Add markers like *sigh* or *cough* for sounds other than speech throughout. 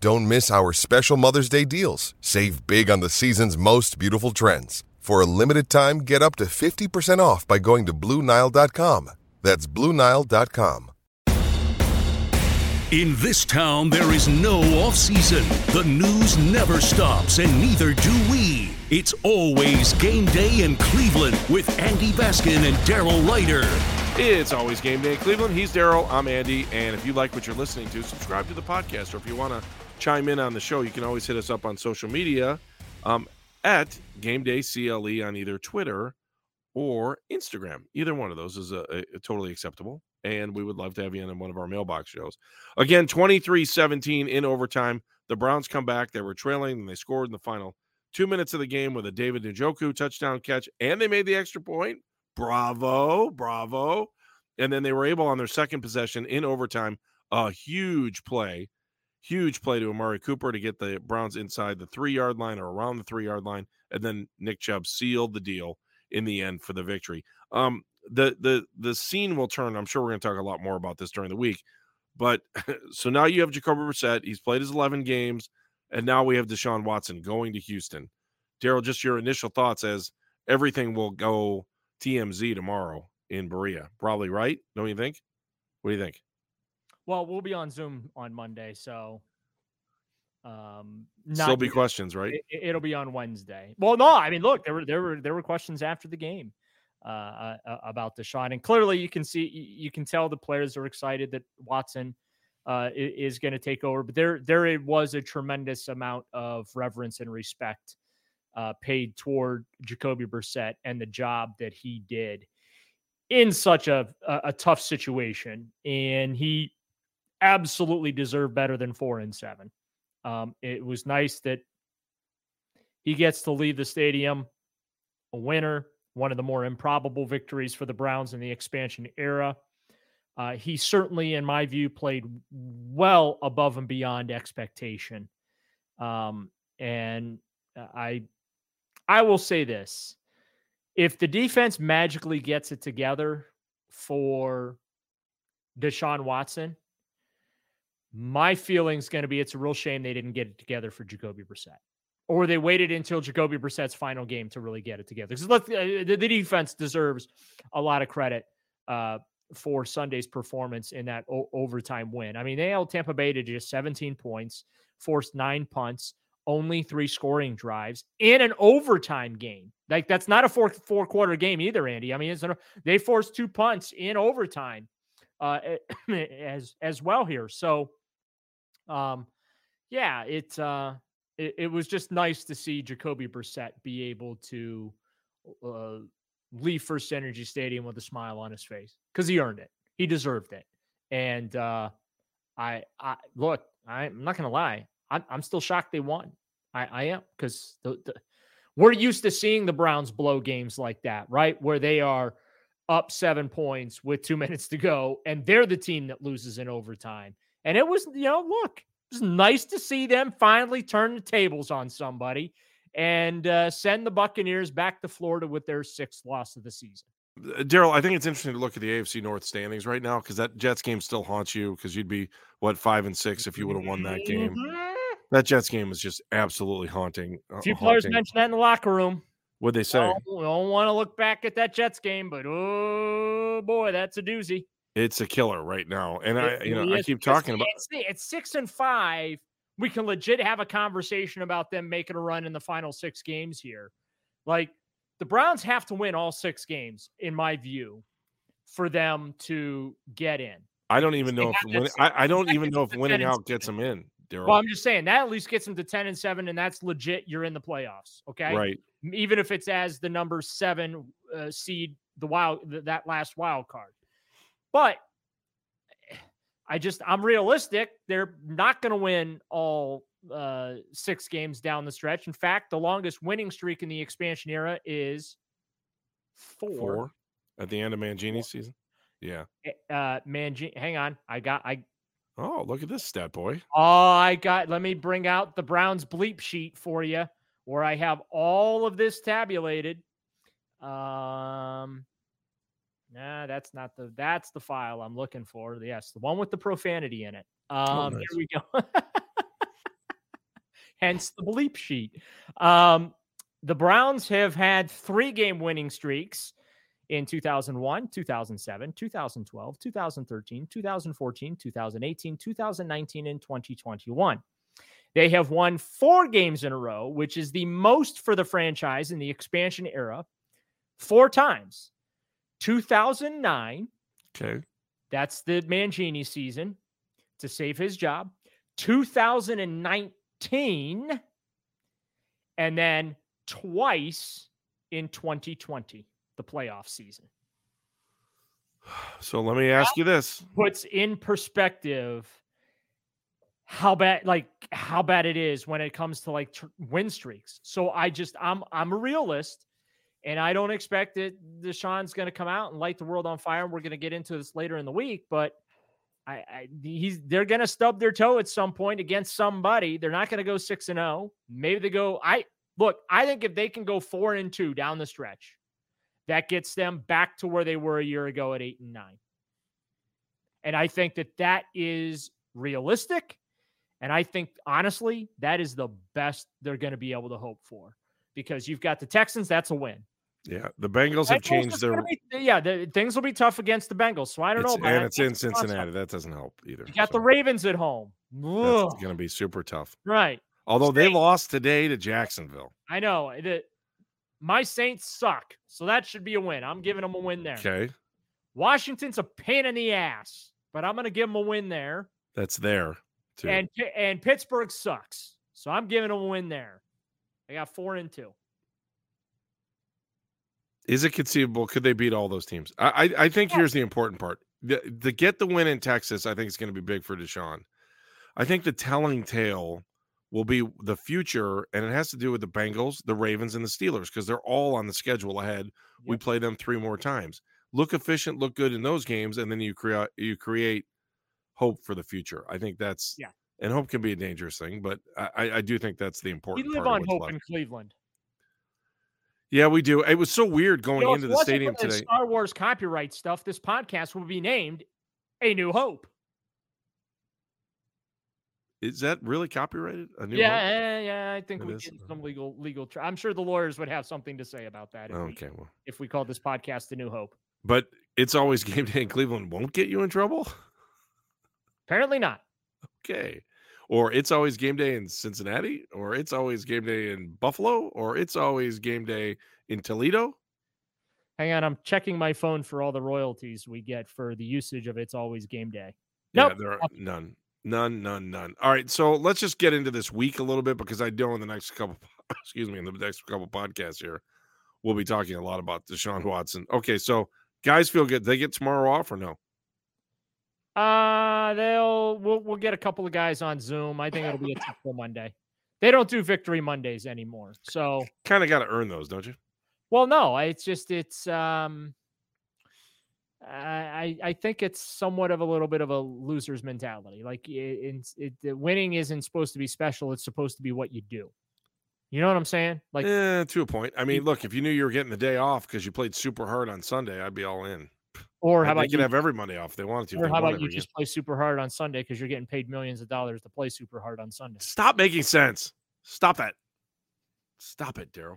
Don't miss our special Mother's Day deals. Save big on the season's most beautiful trends. For a limited time, get up to 50% off by going to Bluenile.com. That's Bluenile.com. In this town, there is no off season. The news never stops, and neither do we. It's always game day in Cleveland with Andy Baskin and Daryl Ruiter. It's always game day in Cleveland. He's Daryl. I'm Andy. And if you like what you're listening to, subscribe to the podcast. Or if you want to chime in on the show, you can always hit us up on social media um, at Game Day CLE on either Twitter or Instagram. Either one of those is a, a, totally acceptable. And we would love to have you in one of our mailbox shows. Again, 23 17 in overtime. The Browns come back. They were trailing and they scored in the final two minutes of the game with a David Njoku touchdown catch, and they made the extra point. Bravo, bravo. And then they were able on their second possession in overtime, a huge play, huge play to Amari Cooper to get the Browns inside the three yard line or around the three yard line. And then Nick Chubb sealed the deal in the end for the victory. Um, the the the scene will turn. I'm sure we're going to talk a lot more about this during the week. But *laughs* so now you have Jacoby Brissett. He's played his 11 games, and now we have Deshaun Watson going to Houston. Daryl, just your initial thoughts as everything will go TMZ tomorrow in Berea. Probably right, don't you think? What do you think? Well, we'll be on Zoom on Monday, so um, still be questions, right? It, will be on Wednesday. Well, no, I mean, look, there were there were there were questions after the game uh, uh, about Deshaun, and clearly you can see you can tell the players are excited that Watson uh, is going to take over. But there there was a tremendous amount of reverence and respect uh, paid toward Jacoby Brissett and the job that he did in such a, a, a tough situation, and he absolutely deserve better than four and seven. Um, it was nice that he gets to leave the stadium a winner, one of the more improbable victories for the Browns in the expansion era. Uh, he certainly, in my view, played well above and beyond expectation. Um, and I, I will say this: if the defense magically gets it together for Deshaun Watson, my feeling's going to be it's a real shame they didn't get it together for Jacoby Brissett. Or they waited until Jacoby Brissett's final game to really get it together. Because uh, the, the defense deserves a lot of credit uh, for Sunday's performance in that o- overtime win. I mean, they held Tampa Bay to just 17 points, forced nine punts, only three scoring drives, in an overtime game. Like that's not a four four quarter game either, Andy. I mean, it's a, they forced two punts in overtime uh, *clears throat* as as well here. So um, yeah, it, uh, it, it was just nice to see Jacoby Brissett be able to uh, leave FirstEnergy Stadium with a smile on his face because he earned it. He deserved it. And uh, I, I look, I'm not gonna lie, I'm, I'm still shocked they won. I, I am because the, the, we're used to seeing the Browns blow games like that, right? Where they are up seven points with two *laughs* minutes to go, and they're the team that loses in overtime. And it was, you know, look, it was nice to see them finally turn the tables on somebody and uh, send the Buccaneers back to Florida with their sixth loss of the season. Uh, Daryl, I think it's interesting to look at the AFC North standings right now because that Jets game still haunts you because you'd be what five and six if you would have won that game. Mhm. That Jets game was just absolutely haunting. A uh, few players mentioned that in the locker room. What'd they say? Don't, don't want to look back at that Jets game, but oh boy, that's a doozy. It's a killer right now, and I, you know, I keep talking about. it's, it's six and five. We can legit have a conversation about them making a run in the final six games here. Like the Browns have to win all six games, in my view, for them to get in. I don't even know if winning, I, I don't even know if winning out gets them in. Daryl. Well, I'm just saying that at least gets them to 10 and 7, and that's legit. You're in the playoffs. Okay. right. Even if it's as the number seven uh, seed, the wild, th- that last wild card. But I just, I'm realistic. They're not going to win all uh, six games down the stretch. In fact, the longest winning streak in the expansion era is four. Four at the end of Mangini's season. Yeah. Uh, man, hang on. I got, I, Oh, look at this stat boy. Oh, I got. Let me bring out the Browns bleep sheet for you, where I have all of this tabulated. Um, nah, that's not the. That's the file I'm looking for. Yes, the one with the profanity in it. Um, nice. here we go. *laughs* Hence the bleep sheet. Um, the Browns have had three game winning streaks in 2001, 2007, 2012, 2013, 2014, 2018, 2019, and 2021. They have won four games in a row, which is the most for the franchise in the expansion era, four times. 2009, Okay. that's the Mangini season to save his job. 2019, and then twice in 2020, the playoff season. So let me ask you this. Puts in perspective how bad like how bad it is when it comes to like tr- win streaks. So I just I'm I'm a realist and I don't expect that Deshaun's going to come out and light the world on fire. We're going to get into this later in the week, but I, I he's they're going to stub their toe at some point against somebody. They're not going to go 6 and 0. Maybe they go I look, I think if they can go 4 and 2 down the stretch, that gets them back to where they were a year ago at 8 and 9. And I think that that is realistic. And I think, honestly, that is the best they're going to be able to hope for because you've got the Texans. That's a win. Yeah, the Bengals have Bengals changed their. be- yeah, the, things will be tough against the Bengals. So I don't It's, know. About and it. it's in. Cincinnati. That doesn't help either. You got the Ravens at home. That's Ugh. going to be super tough. Right. Although they lost today to Jacksonville. I know. Eh, the, my Saints suck. So that should be a win. I'm giving them a win there. Okay, Washington's a pain in the ass, but I'm going to give them a win there. that's there too. And and Pittsburgh sucks. So I'm giving them a win there. I got four and two. Is it conceivable? Could they beat all those teams? I I, I think Yeah. here's the important part: the, to get the win in Texas, I think is going to be big for Deshaun. I think the telling tale will be the future, and it has to do with the Bengals, the Ravens, and the Steelers because they're all on the schedule ahead. We play them three more times. Look efficient, look good in those games, and then you create you create hope for the future. I think that's Yeah. And hope can be a dangerous thing, but I, I- do think that's the important. We live on hope left. in Cleveland. Yeah, we do. It was so weird going You know, into the stadium for the today. Star Wars copyright stuff. This podcast will be named "A New Hope." Is that really copyrighted? A new yeah, yeah, yeah. I think It we is? get oh. some legal legal. Tr- I'm sure the lawyers would have something to say about that if, we, Okay, well, if we call this podcast "A New Hope." but it's always *laughs* game day in Cleveland won't get you in trouble. Apparently not. Okay, or it's always game day in Cincinnati, or it's always game day in Buffalo, or it's always game day in Toledo. Hang on, I'm checking my phone for all the royalties we get for the usage of "It's Always Game Day." Yeah, Nope. there are none, none, none, none. All right, so let's just get into this week a little bit because I know in the next couple, *coughs* excuse me, in the next couple podcasts here, we'll be talking a lot about Deshaun Watson. Okay, so guys feel good. They get tomorrow off or no? Uh, they'll we'll we'll get a couple of guys on Zoom. I think it'll be a *laughs* typical Monday. They don't do Victory Mondays anymore, so Kind of got to earn those, don't you? Well, no, it's just it's um I I think it's somewhat of a little bit of a loser's mentality. Like it, it's it, winning isn't supposed to be special, it's supposed to be what you do. You know what I'm saying? Like, eh, to a point. I mean, look, if you knew you were getting the day off because you played super hard on Sunday, I'd be all in. Or how they about could you? have every Monday off if they wanted to. Or how about you just play super hard on Sunday because you're getting paid millions of dollars to play super hard on Sunday? stop making sense? Stop that. Stop it, Daryl.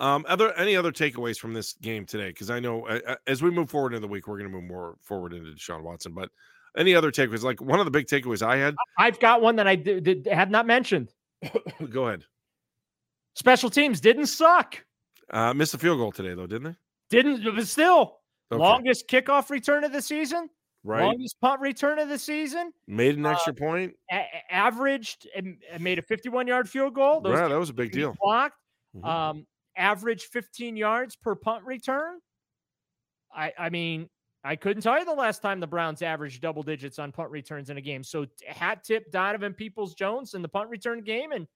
Um, other any other takeaways from this game today? Because I know uh, as we move forward into the week, we're going to move more forward into Deshaun Watson. But any other takeaways? Like one of the big takeaways I had. I've got one that I did, did, have not mentioned. *coughs* Go ahead. Special teams didn't suck. Uh, missed a field goal today though, didn't they? Didn't, but still? Okay. longest kickoff return of the season, right. longest punt return of the season, Made an uh, extra point. a- averaged and made a 51 yard field goal. Those Yeah, that was a big deal. blocked. Mhm. Um, average 15 yards per punt return. I I mean, I couldn't tell you the last time the Browns averaged double digits on punt returns in a game. So hat tip Donovan Peoples Jones in the punt return game and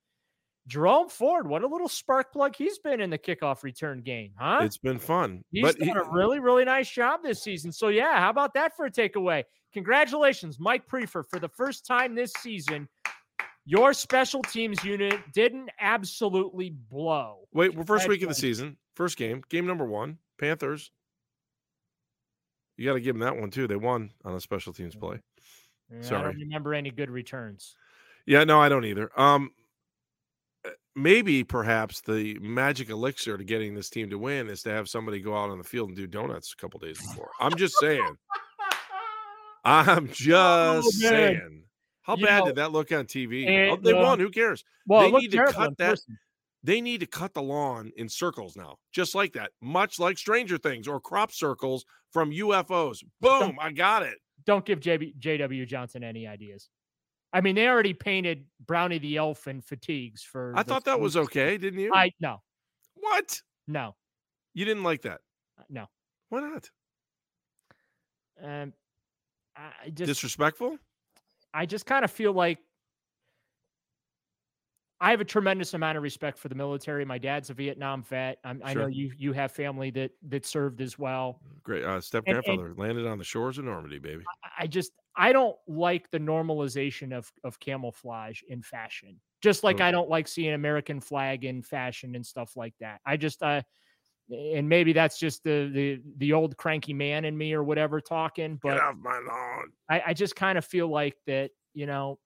Jerome Ford. What a little spark plug he's been in the kickoff return game, huh? It's been fun, He's but done he- a really, really nice job this season. So yeah, how about that for a takeaway? Congratulations, Mike Priefer, for the first time this season. Your special teams unit didn't absolutely blow. wait, well, first week of the season, first game, game number one, Panthers. You got to give them that one too. They won on a special teams play. Yeah, I don't remember any good returns. Yeah, no, I don't either. Um, uh, maybe perhaps the magic elixir to getting this team to win is to have somebody go out on the field and do donuts a couple days before. I'm just saying. *laughs* I'm just man. saying. How You bad know, did that look on TV? and, they uh, won. Who cares? Well, They need to cut that- person. They need to cut the lawn in circles now, just like that, much like Stranger Things or crop circles from UFOs. Boom! I got it. Don't give JB, JW Johnson any ideas. I mean, they already painted Brownie the Elf in fatigues for. I thought that was okay, didn't you? I no, what? no, You didn't like that? no. Why not? Um, I just Disrespectful? I just kind of feel like I have a tremendous amount of respect for the military. My dad's a Vietnam vet. I'm, I know you you have family that that served as well. Great. Uh, step And- and- grandfather landed on the shores of Normandy, baby. I- I just I don't like the normalization of of camouflage in fashion. Just like Okay. I don't like seeing American flag in fashion and stuff like that. I just uh and maybe that's just the the the old cranky man in me or whatever talking, but Get off my lawn. I, I just kind of feel like that, you know,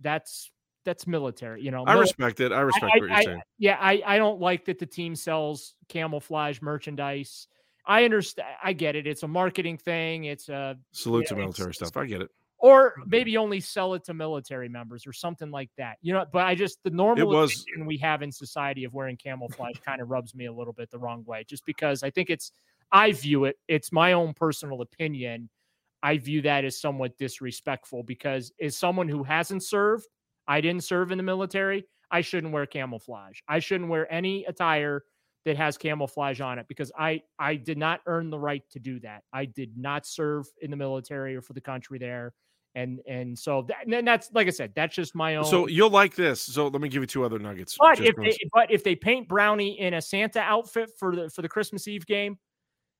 that's that's military, you know. I mil- respect it. I respect I- what you're I- saying. yeah, I, I don't like that the team sells camouflage merchandise. I understand. I get it. It's a marketing thing. It's a Salute to military stuff. I get it. Or mm-hmm. maybe only sell it to military members or something like that. You know, but I just the was- normalization we have in society of wearing camouflage *laughs* kind of rubs me a little bit the wrong way. Just because I think it's, I view it. It's my own personal opinion. I view that as somewhat disrespectful because as someone who hasn't served, I didn't serve in the military. I shouldn't wear camouflage. I shouldn't wear any attire that has camouflage on it because I I did not earn the right to do that. I did not serve in the military or for the country there. And and so that, and that's like I said, that's just my own. So you'll like this. So let me give you two other nuggets. but if they, but if they paint Brownie in a Santa outfit for the for the Christmas Eve game,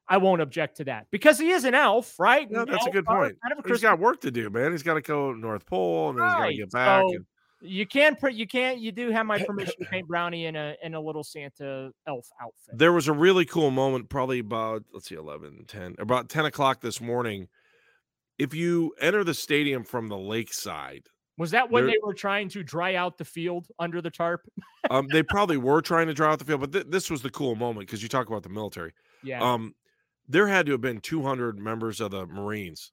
I won't object to that because he is an elf, right? no, that's a good point. kind of a He's got work to do, man. He's got to go North Pole and then he's got to get back. so- and, You can put you can't you do have my *laughs* permission to paint Brownie in a in a little Santa elf outfit. there was a really cool moment, probably about let's see, 11, 10, about 10 o'clock this morning. If you enter the stadium from the lakeside, Was that when they were trying to dry out the field under the tarp? um, they *laughs* probably were trying to dry out the field, but th- this was the cool moment because you talk about the military. Yeah. Um, there had to have been 200 members of the Marines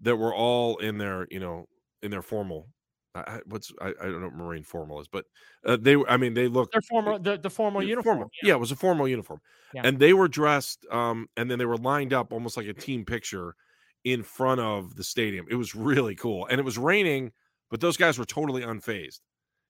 that were all in their, you know, in their formal. I, what's I, I don't know what Marine formal is, but uh, they. I mean, they looked Their formal the, the formal uniform. formal. Yeah. it was a formal uniform, Yeah. and they were dressed. Um, and then they were lined up almost like a team picture in front of the stadium. It was really cool, and it was raining, but those guys were totally unfazed.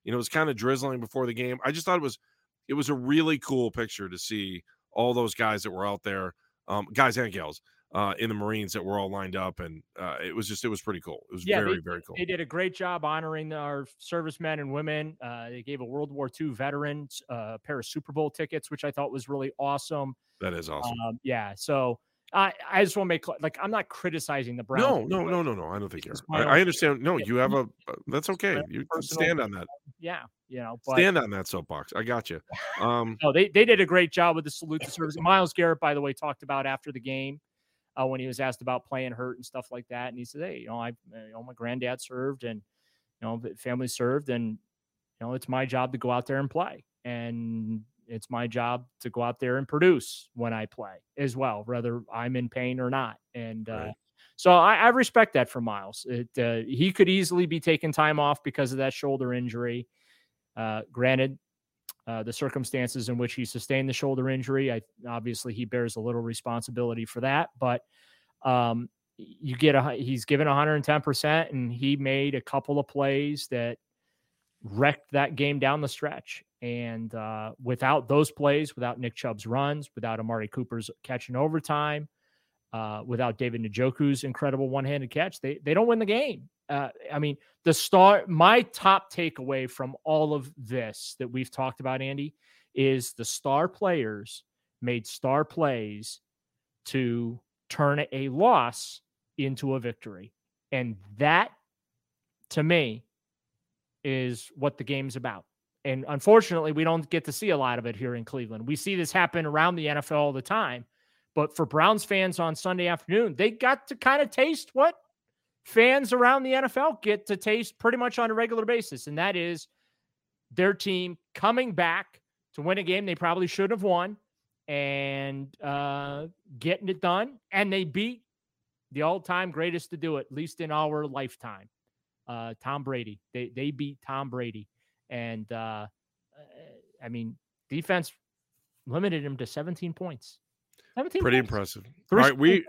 You know, it was kind of drizzling before the game. I just thought it was it was a really cool picture to see all those guys that were out there, um, guys and gals, uh, in the Marines that were all lined up, and uh, it was just it was pretty cool. It was Yeah, very they- very cool. They did a great job honoring our servicemen and women. Uh, they gave a World War II veterans uh, a pair of Super Bowl tickets, which I thought was really awesome. That is awesome. Um, yeah, so I I just want to make like I'm not criticizing the Browns. no, no, no, no, no. I don't think you're. I, I understand. No, you have a. uh, That's okay. You stand on that. Yeah, you know, but Stand on that soapbox. I got you. Um, no, they they did a great job with the salute to service. Myles Garrett, by the way, talked about after the game uh, when he was asked about playing hurt and stuff like that, and he said, "Hey, you know, I, you know, my granddad served, and you know, family served, and you know, it's my job to go out there and play, and it's my job to go out there and produce when I play as well, whether I'm in pain or not." And uh, so I, I respect that for Myles. It uh, he could easily be taking time off because of that shoulder injury. Uh, granted, uh, the circumstances in which he sustained the shoulder injury. I obviously he bears a little responsibility for that, but um, you get a he's given 110 percent, and he made a couple of plays that wrecked that game down the stretch. And uh, without those plays, without Nick Chubb's runs, without Amari Cooper's catch in overtime, uh, without David Njoku's incredible one-handed catch, they they don't win the game. Uh, I mean, the star. My top takeaway from all of this that we've talked about, Andy, is the star players made star plays to turn a loss into a victory, and that, to me, is what the game's about. And unfortunately, we don't get to see a lot of it here in Cleveland. We see this happen around the NFL all the time. But for Browns fans on Sunday afternoon, they got to kind of taste what fans around the NFL get to taste pretty much on a regular basis. And that is their team coming back to win a game they probably should have won and uh, getting it done. And they beat the all time greatest to do it, at least in our lifetime, uh, Tom Brady. They, they beat Tom Brady. And uh, I mean, defense limited him to 17 points. 17 pretty points. impressive. Three right, we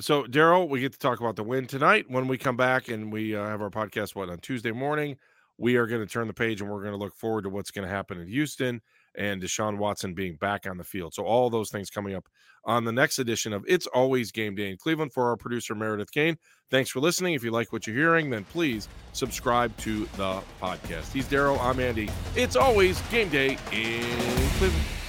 so Daryl, we get to talk about the win tonight when we come back and we uh, have our podcast. What on Tuesday morning? We are going to turn the page and we're going to look forward to what's going to happen in Houston and Deshaun Watson being back on the field. So all those things coming up on the next edition of It's Always Game Day in Cleveland. For our producer Meredith Kane, thanks for listening. If you like what you're hearing, then please subscribe to the podcast. He's Daryl. I'm Andy. It's always Game Day in Cleveland.